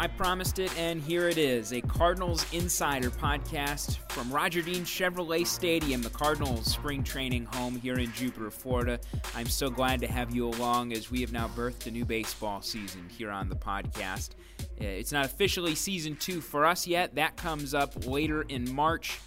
I promised it, and here it is a Cardinals Insider podcast from Roger Dean Chevrolet Stadium, the Cardinals spring training home here in Jupiter, Florida. I'm so glad to have you along as we have now birthed a new baseball season here on the podcast. Uh, it's not officially season two for us yet, that comes up later in March.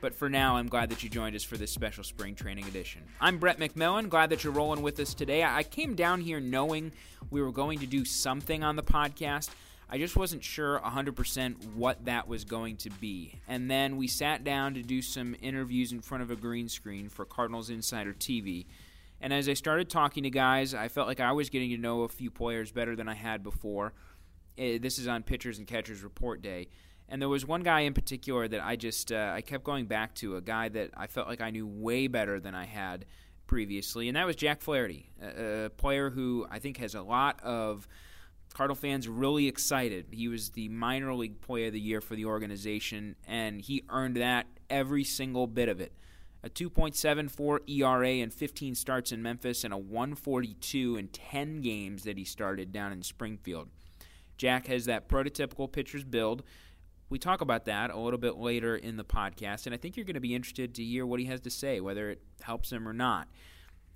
But for now, I'm glad that you joined us for this special spring training edition. I'm Brett McMillan. Glad that you're rolling with us today. I came down here knowing we were going to do something on the podcast. I just wasn't sure 100% what that was going to be. And then we sat down to do some interviews in front of a green screen for Cardinals Insider TV. And as I started talking to guys, I felt like I was getting to know a few players better than I had before. Eh, this is on Pitchers and Catchers Report Day. And there was one guy in particular that I just uh, I kept going back to, a guy that I felt like I knew way better than I had previously, and that was Jack Flaherty, a, a player who I think has a lot of Cardinal fans really excited. He was the minor league player of the year for the organization, and he earned that every single bit of it. A 2.74 ERA and 15 starts in Memphis, and a 142 in 10 games that he started down in Springfield. Jack has that prototypical pitcher's build. We talk about that a little bit later in the podcast, and I think you're going to be interested to hear what he has to say, whether it helps him or not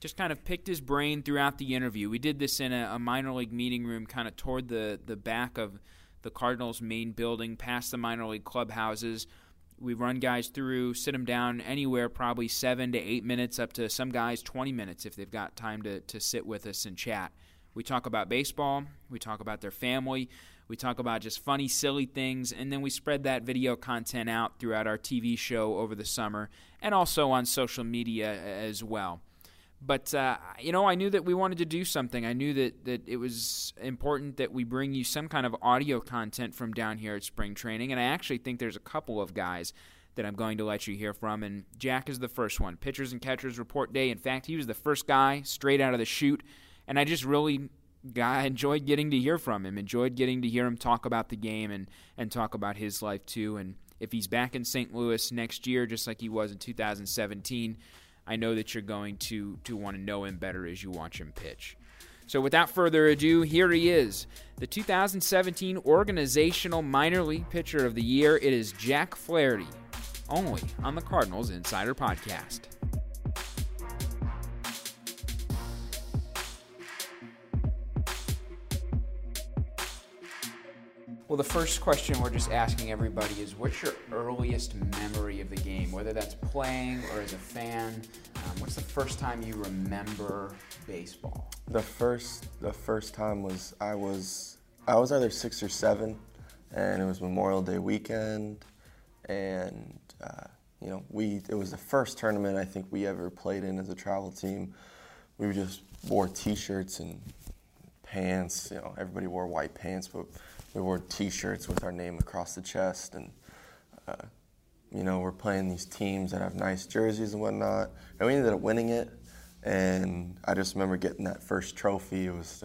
just kind of picked his brain throughout the interview. We did this in a, a, minor league meeting room, kind of toward the, the back of the Cardinals' main building, past the minor league clubhouses. We run guys through, sit them down anywhere probably seven to eight minutes, up to some guys 20 minutes if they've got time to, to sit with us and chat. We talk about baseball, we talk about their family, we talk about just funny, silly things, and then we spread that video content out throughout our TV show over the summer and also on social media as well. But uh, you know, I knew that we wanted to do something. I knew that that it was important that we bring you some kind of audio content from down here at spring training. And I actually think there's a couple of guys that I'm going to let you hear from. And Jack is the first one. Pitchers and catchers report day. In fact, he was the first guy straight out of the chute, and I just really enjoyed getting to hear from him. Enjoyed getting to hear him talk about the game and and talk about his life too. And if he's back in St. Louis next year, just like he was in 2017 I know that you're going to to want to know him better as you watch him pitch. So without further ado, here he is, the 2017 Organizational Minor League Pitcher of the Year. It is Jack Flaherty, only on the Cardinals Insider Podcast. Well, the first question we're just asking everybody is what's your earliest memory of the game, whether that's playing or as a fan? Um, what's the first time you remember baseball? The first, the first time was I was I was either six or seven, and it was Memorial Day weekend, and uh, you know we it was the first tournament I think we ever played in as a travel team. We just wore T-shirts and pants. You know, everybody wore white pants, but we wore T-shirts with our name across the chest, and uh, you know we're playing these teams that have nice jerseys and whatnot, and we ended up winning it. And I just remember getting that first trophy. It was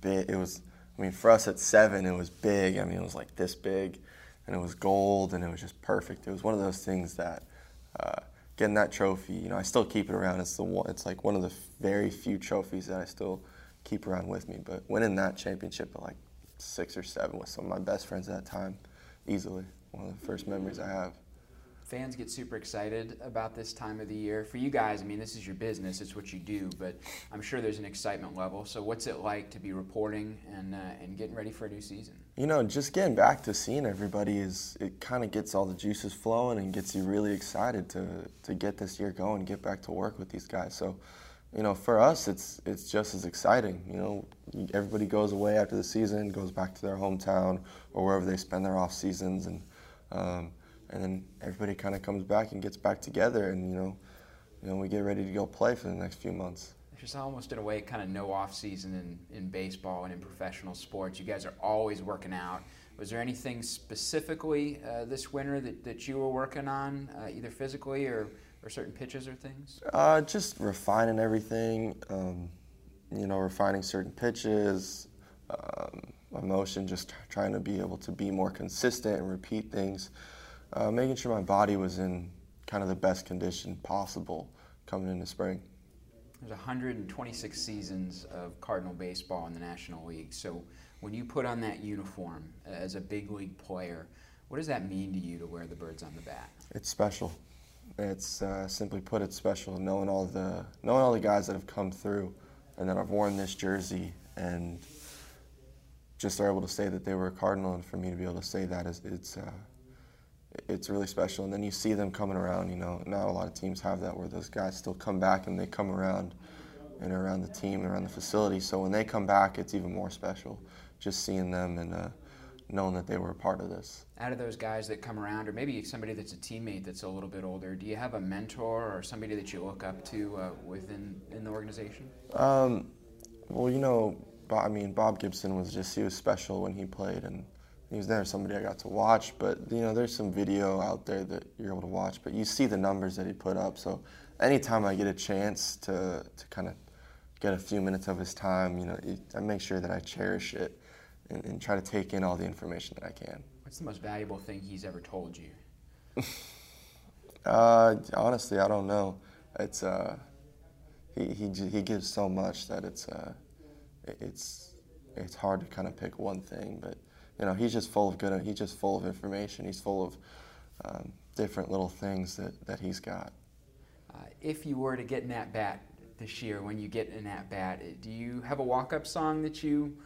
big. It was, I mean, for us at seven, it was big. I mean, it was like this big, and it was gold, and it was just perfect. It was one of those things that. Uh, getting that trophy, you know, I still keep it around. It's the one. It's like one of the very few trophies that I still keep around with me. But winning that championship at like six or seven with some of my best friends at that time, easily. One of the first memories I have. Fans get super excited about this time of the year. For you guys, I mean, this is your business, it's what you do, but I'm sure there's an excitement level. So, what's it like to be reporting and, uh, and getting ready for a new season? You know, just getting back to seeing everybody is, it kind of gets all the juices flowing and gets you really excited to, to get this year going, get back to work with these guys. So, you know, for us, it's it's just as exciting. You know, everybody goes away after the season, goes back to their hometown or wherever they spend their off seasons, and um, and then everybody kind of comes back and gets back together, and you know, you know, we get ready to go play for the next few months. There's almost in a way kind of no off season in, in baseball and in professional sports. You guys are always working out. Was there anything specifically uh, this winter that, that you were working on, uh, either physically or, or certain pitches or things? Uh, just refining everything, um, you know, refining certain pitches, um, my motion, just trying to be able to be more consistent and repeat things, uh, making sure my body was in kind of the best condition possible coming into spring. There's 126 seasons of Cardinal baseball in the National League. So when you put on that uniform as a big league player, what does that mean to you to wear the birds on the bat? It's special. It's uh, simply put, it's special. Knowing all the knowing all the guys that have come through, and that have worn this jersey, and just are able to say that they were a Cardinal, and for me to be able to say that is it's uh, it's really special. And then you see them coming around. You know, not a lot of teams have that where those guys still come back and they come around and around the team and around the facility. So when they come back, it's even more special. Just seeing them and uh, knowing that they were a part of this. Out of those guys that come around, or maybe somebody that's a teammate that's a little bit older, do you have a mentor or somebody that you look up to uh, within in the organization? Um, well, you know, I mean, Bob Gibson was just, he was special when he played, and he was there somebody I got to watch. But, you know, there's some video out there that you're able to watch, but you see the numbers that he put up. So anytime I get a chance to, to kind of get a few minutes of his time, you know, I make sure that I cherish it and, and try to take in all the information that I can. What's the most valuable thing he's ever told you? uh, honestly, I don't know. It's, uh, he, he, he gives so much that it's, uh, it's it's hard to kind of pick one thing, but you know he's just full of good. He's just full of information. He's full of um, different little things that, that he's got. Uh, if you were to get an at bat this year, when you get an at bat, do you have a walk up song that you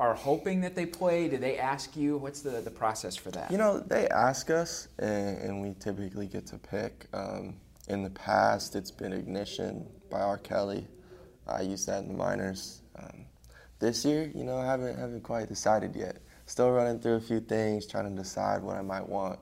are hoping that they play? Do they ask you? What's the, the process for that? You know, they ask us, and, and we typically get to pick. Um, in the past, it's been Ignition by R. Kelly. I used that in the minors. Um, this year, you know, I haven't haven't quite decided yet. Still running through a few things, trying to decide what I might want,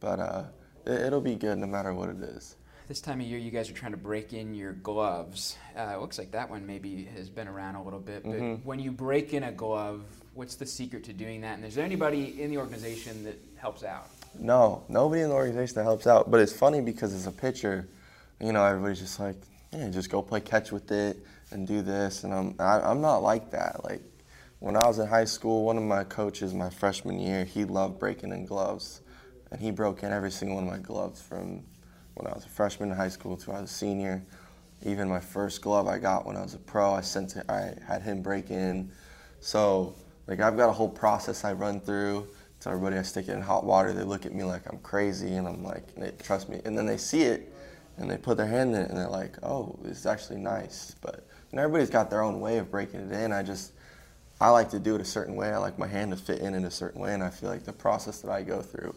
but uh, it, will be good no matter what it is. This time of year, you guys are trying to break in your gloves. Uh, it looks like that one maybe has been around a little bit. But mm-hmm. when you break in a glove, what's the secret to doing that? And is there anybody in the organization that helps out? No, nobody in the organization that helps out. But it's funny because as a pitcher, you know, everybody's just like, yeah, just go play catch with it and do this. And I'm, I, am i am not like that. Like when I was in high school, one of my coaches, my freshman year, he loved breaking in gloves. And he broke in every single one of my gloves from when I was a freshman in high school to I was a senior. Even my first glove I got when I was a pro, I sent it, I had him break in. So like I've got a whole process I run through. To everybody, I stick it in hot water. They look at me like I'm crazy, and I'm like, they trust me. And then they see it, and they put their hand in it, and they're like, oh, it's actually nice. But and everybody's got their own way of breaking it in. I just, I like to do it a certain way. I like my hand to fit in in a certain way, and I feel like the process that I go through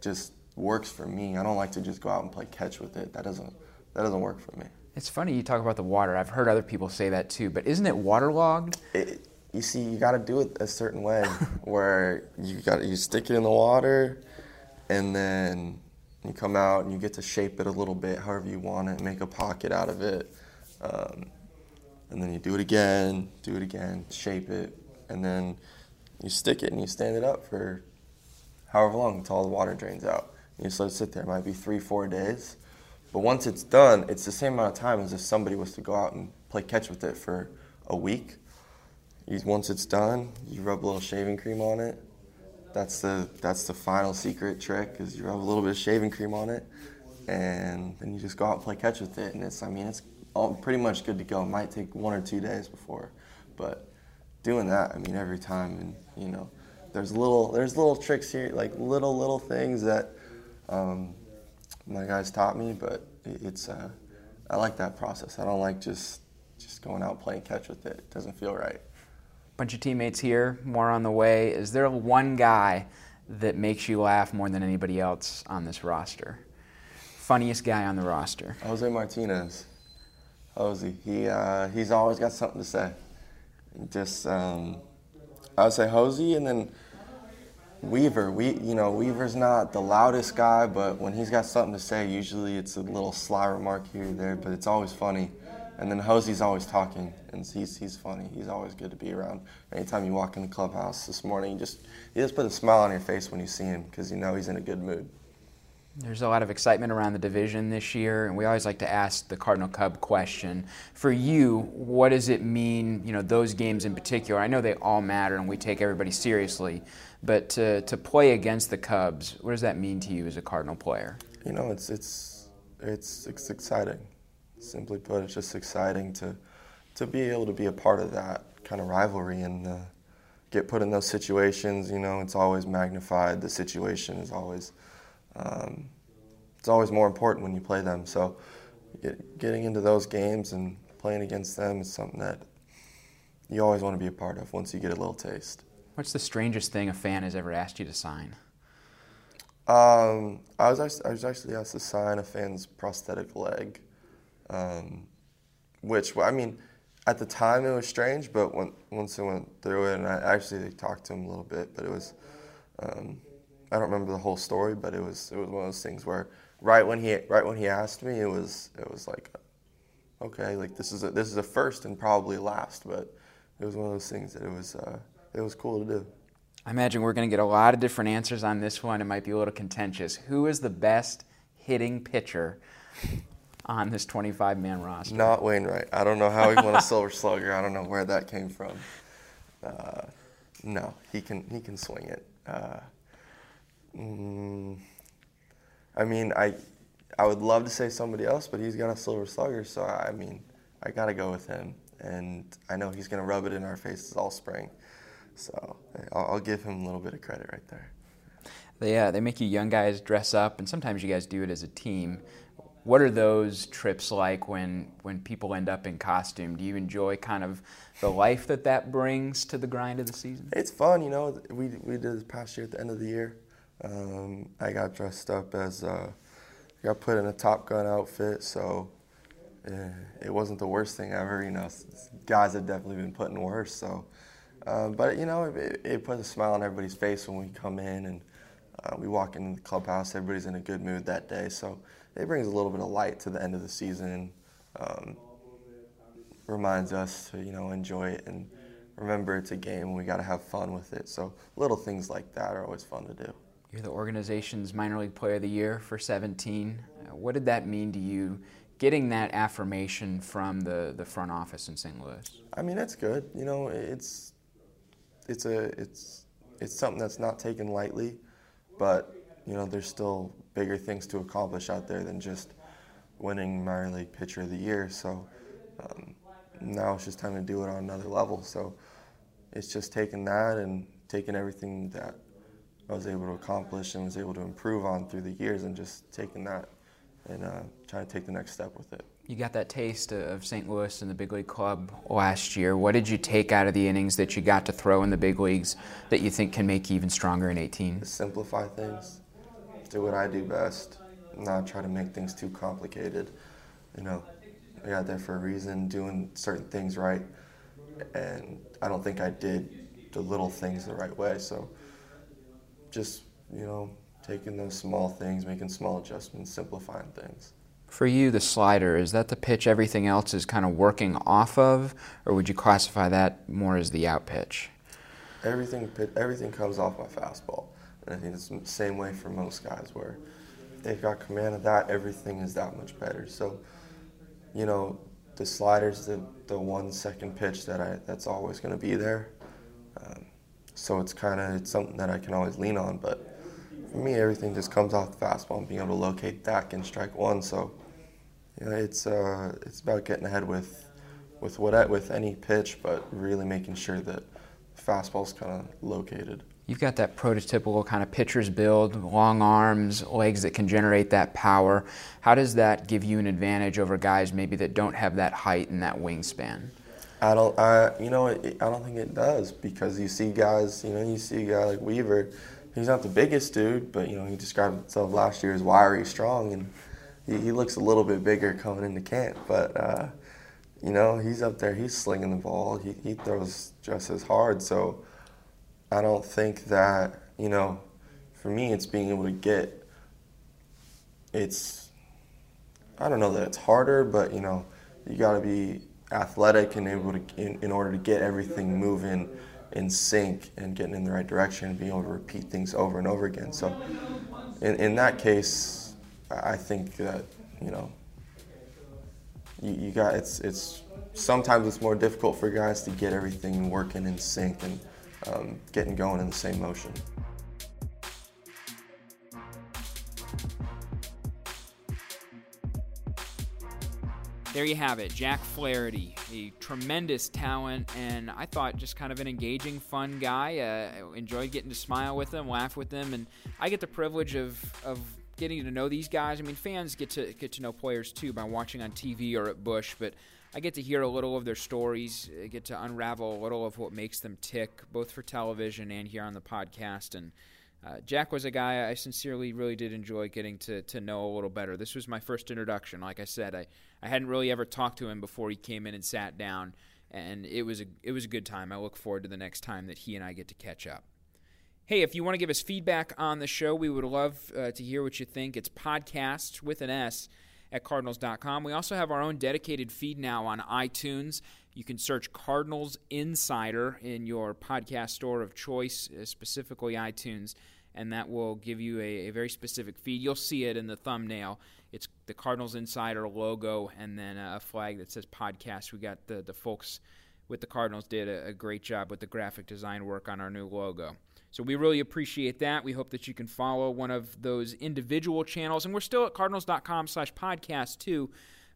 just works for me. I don't like to just go out and play catch with it. That doesn't, that doesn't work for me. It's funny you talk about the water. I've heard other people say that too, but isn't it waterlogged? It, you see, you got to do it a certain way, where you got you stick it in the water, and then you come out and you get to shape it a little bit, however you want it, make a pocket out of it. Um, and then you do it again, do it again, shape it, and then you stick it and you stand it up for however long until all the water drains out. You just let it sit there. It might be three, four days. But once it's done, it's the same amount of time as if somebody was to go out and play catch with it for a week. You, once it's done, you rub a little shaving cream on it. That's the that's the final secret trick is you rub a little bit of shaving cream on it, and then you just go out and play catch with it. And it's I mean it's all pretty much good to go. It might take one or two days before, but doing that, I mean, every time, and you know, there's little there's little tricks here, like little little things that um, my guys taught me, but it's uh, I like that process. I don't like just just going out playing catch with it. It doesn't feel right. Bunch of teammates here, more on the way. Is there one guy that makes you laugh more than anybody else on this roster? Funniest guy on the roster? Jose Martinez. Jose, He uh, he's always got something to say. Just um, I would say Jose, and then Weaver. We you know Weaver's not the loudest guy, but when he's got something to say, usually it's a little sly remark here or there, but it's always funny. And then Jose's always talking, and he's he's funny. He's always good to be around. Anytime you walk in the clubhouse this morning, you just you just put a smile on your face when you see him because you know he's in a good mood. There's a lot of excitement around the division this year, and we always like to ask the Cardinal Cub question. For you, what does it mean, you know, those games in particular? I know they all matter and we take everybody seriously, but to, to play against the Cubs, what does that mean to you as a Cardinal player? You know, it's, it's, it's, it's exciting. Simply put, it's just exciting to, to be able to be a part of that kind of rivalry and uh, get put in those situations. You know, it's always magnified. The situation is always um, it's always more important when you play them. So get, getting into those games and playing against them is something that you always want to be a part of once you get a little taste. What's the strangest thing a fan has ever asked you to sign? Um, I was actually, I was actually asked to sign a fan's prosthetic leg, um, which I mean, at the time it was strange, but when, once I went through it and I actually talked to him a little bit, but it was um, I don't remember the whole story, but it was it was one of those things where right when he right when he asked me, it was it was like, okay, like this is a, this is a first and probably last, but it was one of those things that it was uh, it was cool to do. I imagine we're going to get a lot of different answers on this one. It might be a little contentious. Who is the best hitting pitcher on this 25 man roster? Not Wainwright. I don't know how he won a Silver Slugger. I don't know where that came from. Uh, no, he can he can swing it. Uh, Mm, I mean, I I would love to say somebody else, but he's got a silver slugger, so I mean, I got to go with him. And I know he's to rub it in our faces all spring. So I'll, I'll, give him a little bit of credit right there. They, uh, they make you young guys dress up, and sometimes you guys do it as a team. What are those trips like when, when people end up in costume? Do you enjoy kind of the life that that brings to the grind of the season? It's fun, you know. We, we did this past year at the end of the year. Um, I got dressed up as, uh, got put in a Top Gun outfit, so uh, it wasn't the worst thing ever. You know, guys have definitely been put in worse. So, um, but you know, it, it puts a smile on everybody's face when we come in and uh, we walk into the clubhouse. Everybody's in a good mood that day, so it brings a little bit of light to the end of the season. Um, reminds us to you know enjoy it and remember it's a game and we got to have fun with it. So little things like that are always fun to do. You're the organization's minor league player of the year for 17. Uh, what did that mean to you, getting that affirmation from the, the front office in St. Louis? I mean, that's good. You know, it's it's a it's it's something that's not taken lightly, but you know, there's still bigger things to accomplish out there than just winning minor league pitcher of the year. So um, now it's just time to do it on another level. So it's just taking that and taking everything that I was able to accomplish and was able to improve on through the years and just taking that and uh, trying to take the next step with it. You got that taste of St. Louis and the big league club last year. What did you take out of the innings that you got to throw in the big leagues that you think can make you even stronger in 18? Simplify things, do what I do best, not try to make things too complicated. You know, I got there for a reason, doing certain things right, and I don't think I did the little things the right way. So just, you know, taking those small things, making small adjustments, simplifying things. For you, the slider, is that the pitch everything else is kind of working off of, or would you classify that more as the out pitch? Everything, everything comes off my fastball. And I think it's the same way for most guys, where they've got command of that, everything is that much better. So, you know, the slider's the, the one second pitch that I that's always going to be there. Um, so it's kind of it's something that I can always lean on. But for me, everything just comes off the fastball and being able to locate that in strike one. So you know, it's uh, it's about getting ahead with with what with any pitch, but really making sure that fastball's kind of located. You've got that prototypical kind of pitcher's build, long arms, legs that can generate that power. How does that give you an advantage over guys maybe that don't have that height and that wingspan? I don't, I, you know, I don't think it does because you see guys, you know, you see a guy like Weaver, he's not the biggest dude, but you know, he described himself last year as wiry, strong, and he, he looks a little bit bigger coming into camp. But uh, you know, he's up there, he's slinging the ball, he he throws just as hard. So I don't think that, you know, for me, it's being able to get. It's, I don't know that it's harder, but you know you got to be athletic and able to in, in order to get everything moving in sync and getting in the right direction and being able to repeat things over and over again. So in, in that case, I think that, you know, you, you got it's it's sometimes it's more difficult for guys to get everything working in sync and um, getting going in the same motion. There you have it, Jack Flaherty, a tremendous talent, and I thought just kind of an engaging, fun guy. Uh, enjoyed getting to smile with him, laugh with him, and I get the privilege of of getting to know these guys. I mean, fans get to get to know players too by watching on TV or at Busch, but I get to hear a little of their stories, I get to unravel a little of what makes them tick, both for television and here on the podcast. And uh, Jack was a guy I sincerely really did enjoy getting to, to know a little better. This was my first introduction. Like I said, I, I hadn't really ever talked to him before he came in and sat down, and it was a it was a good time. I look forward to the next time that he and I get to catch up. Hey, if you want to give us feedback on the show, we would love uh, to hear what you think. It's podcast with an S at cardinals.com. We also have our own dedicated feed now on iTunes. You can search Cardinals Insider in your podcast store of choice, uh, specifically iTunes and that will give you a, a, very specific feed. You'll see it in the thumbnail. It's the Cardinals Insider logo and then a flag that says podcast. We got the, the folks with the Cardinals did a, a great job with the graphic design work on our new logo. So we really appreciate that. We hope that you can follow one of those individual channels. And we're still at cardinals.com slash podcast too.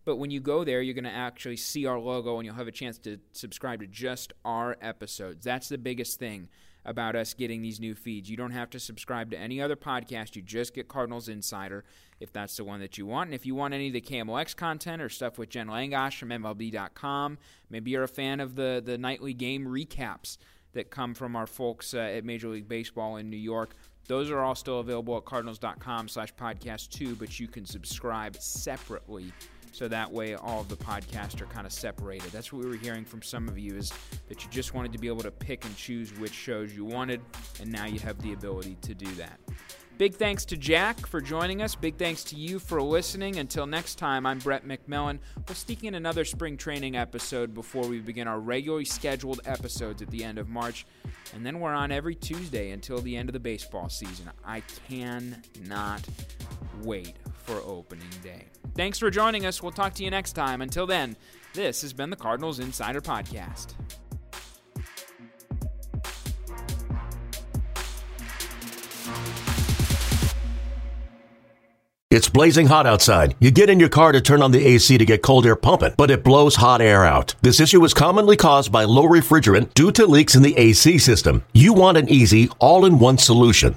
But when you go there, you're going to actually see our logo and you'll have a chance to subscribe to just our episodes. That's the biggest thing about us getting these new feeds. You don't have to subscribe to any other podcast. You just get Cardinals Insider if that's the one that you want. And if you want any of the KMOX content or stuff with Jen Langosch from MLB.com, maybe you're a fan of the, the nightly game recaps that come from our folks uh, at Major League Baseball in New York. Those are all still available at cardinals.com slash podcast too, but you can subscribe separately so that way all of the podcasts are kind of separated. That's what we were hearing from some of you is that you just wanted to be able to pick and choose which shows you wanted, and now you have the ability to do that. Big thanks to Jack for joining us. Big thanks to you for listening. Until next time, I'm Brett McMillan. We'll sneak in another spring training episode before we begin our regularly scheduled episodes at the end of March. And then we're on every Tuesday until the end of the baseball season. I cannot wait for opening day. Thanks for joining us. We'll talk to you next time. Until then, this has been the Cardinals Insider Podcast. It's blazing hot outside. You get in your car to turn on the AC to get cold air pumping, but it blows hot air out. This issue is commonly caused by low refrigerant due to leaks in the AC system. You want an easy, all in one solution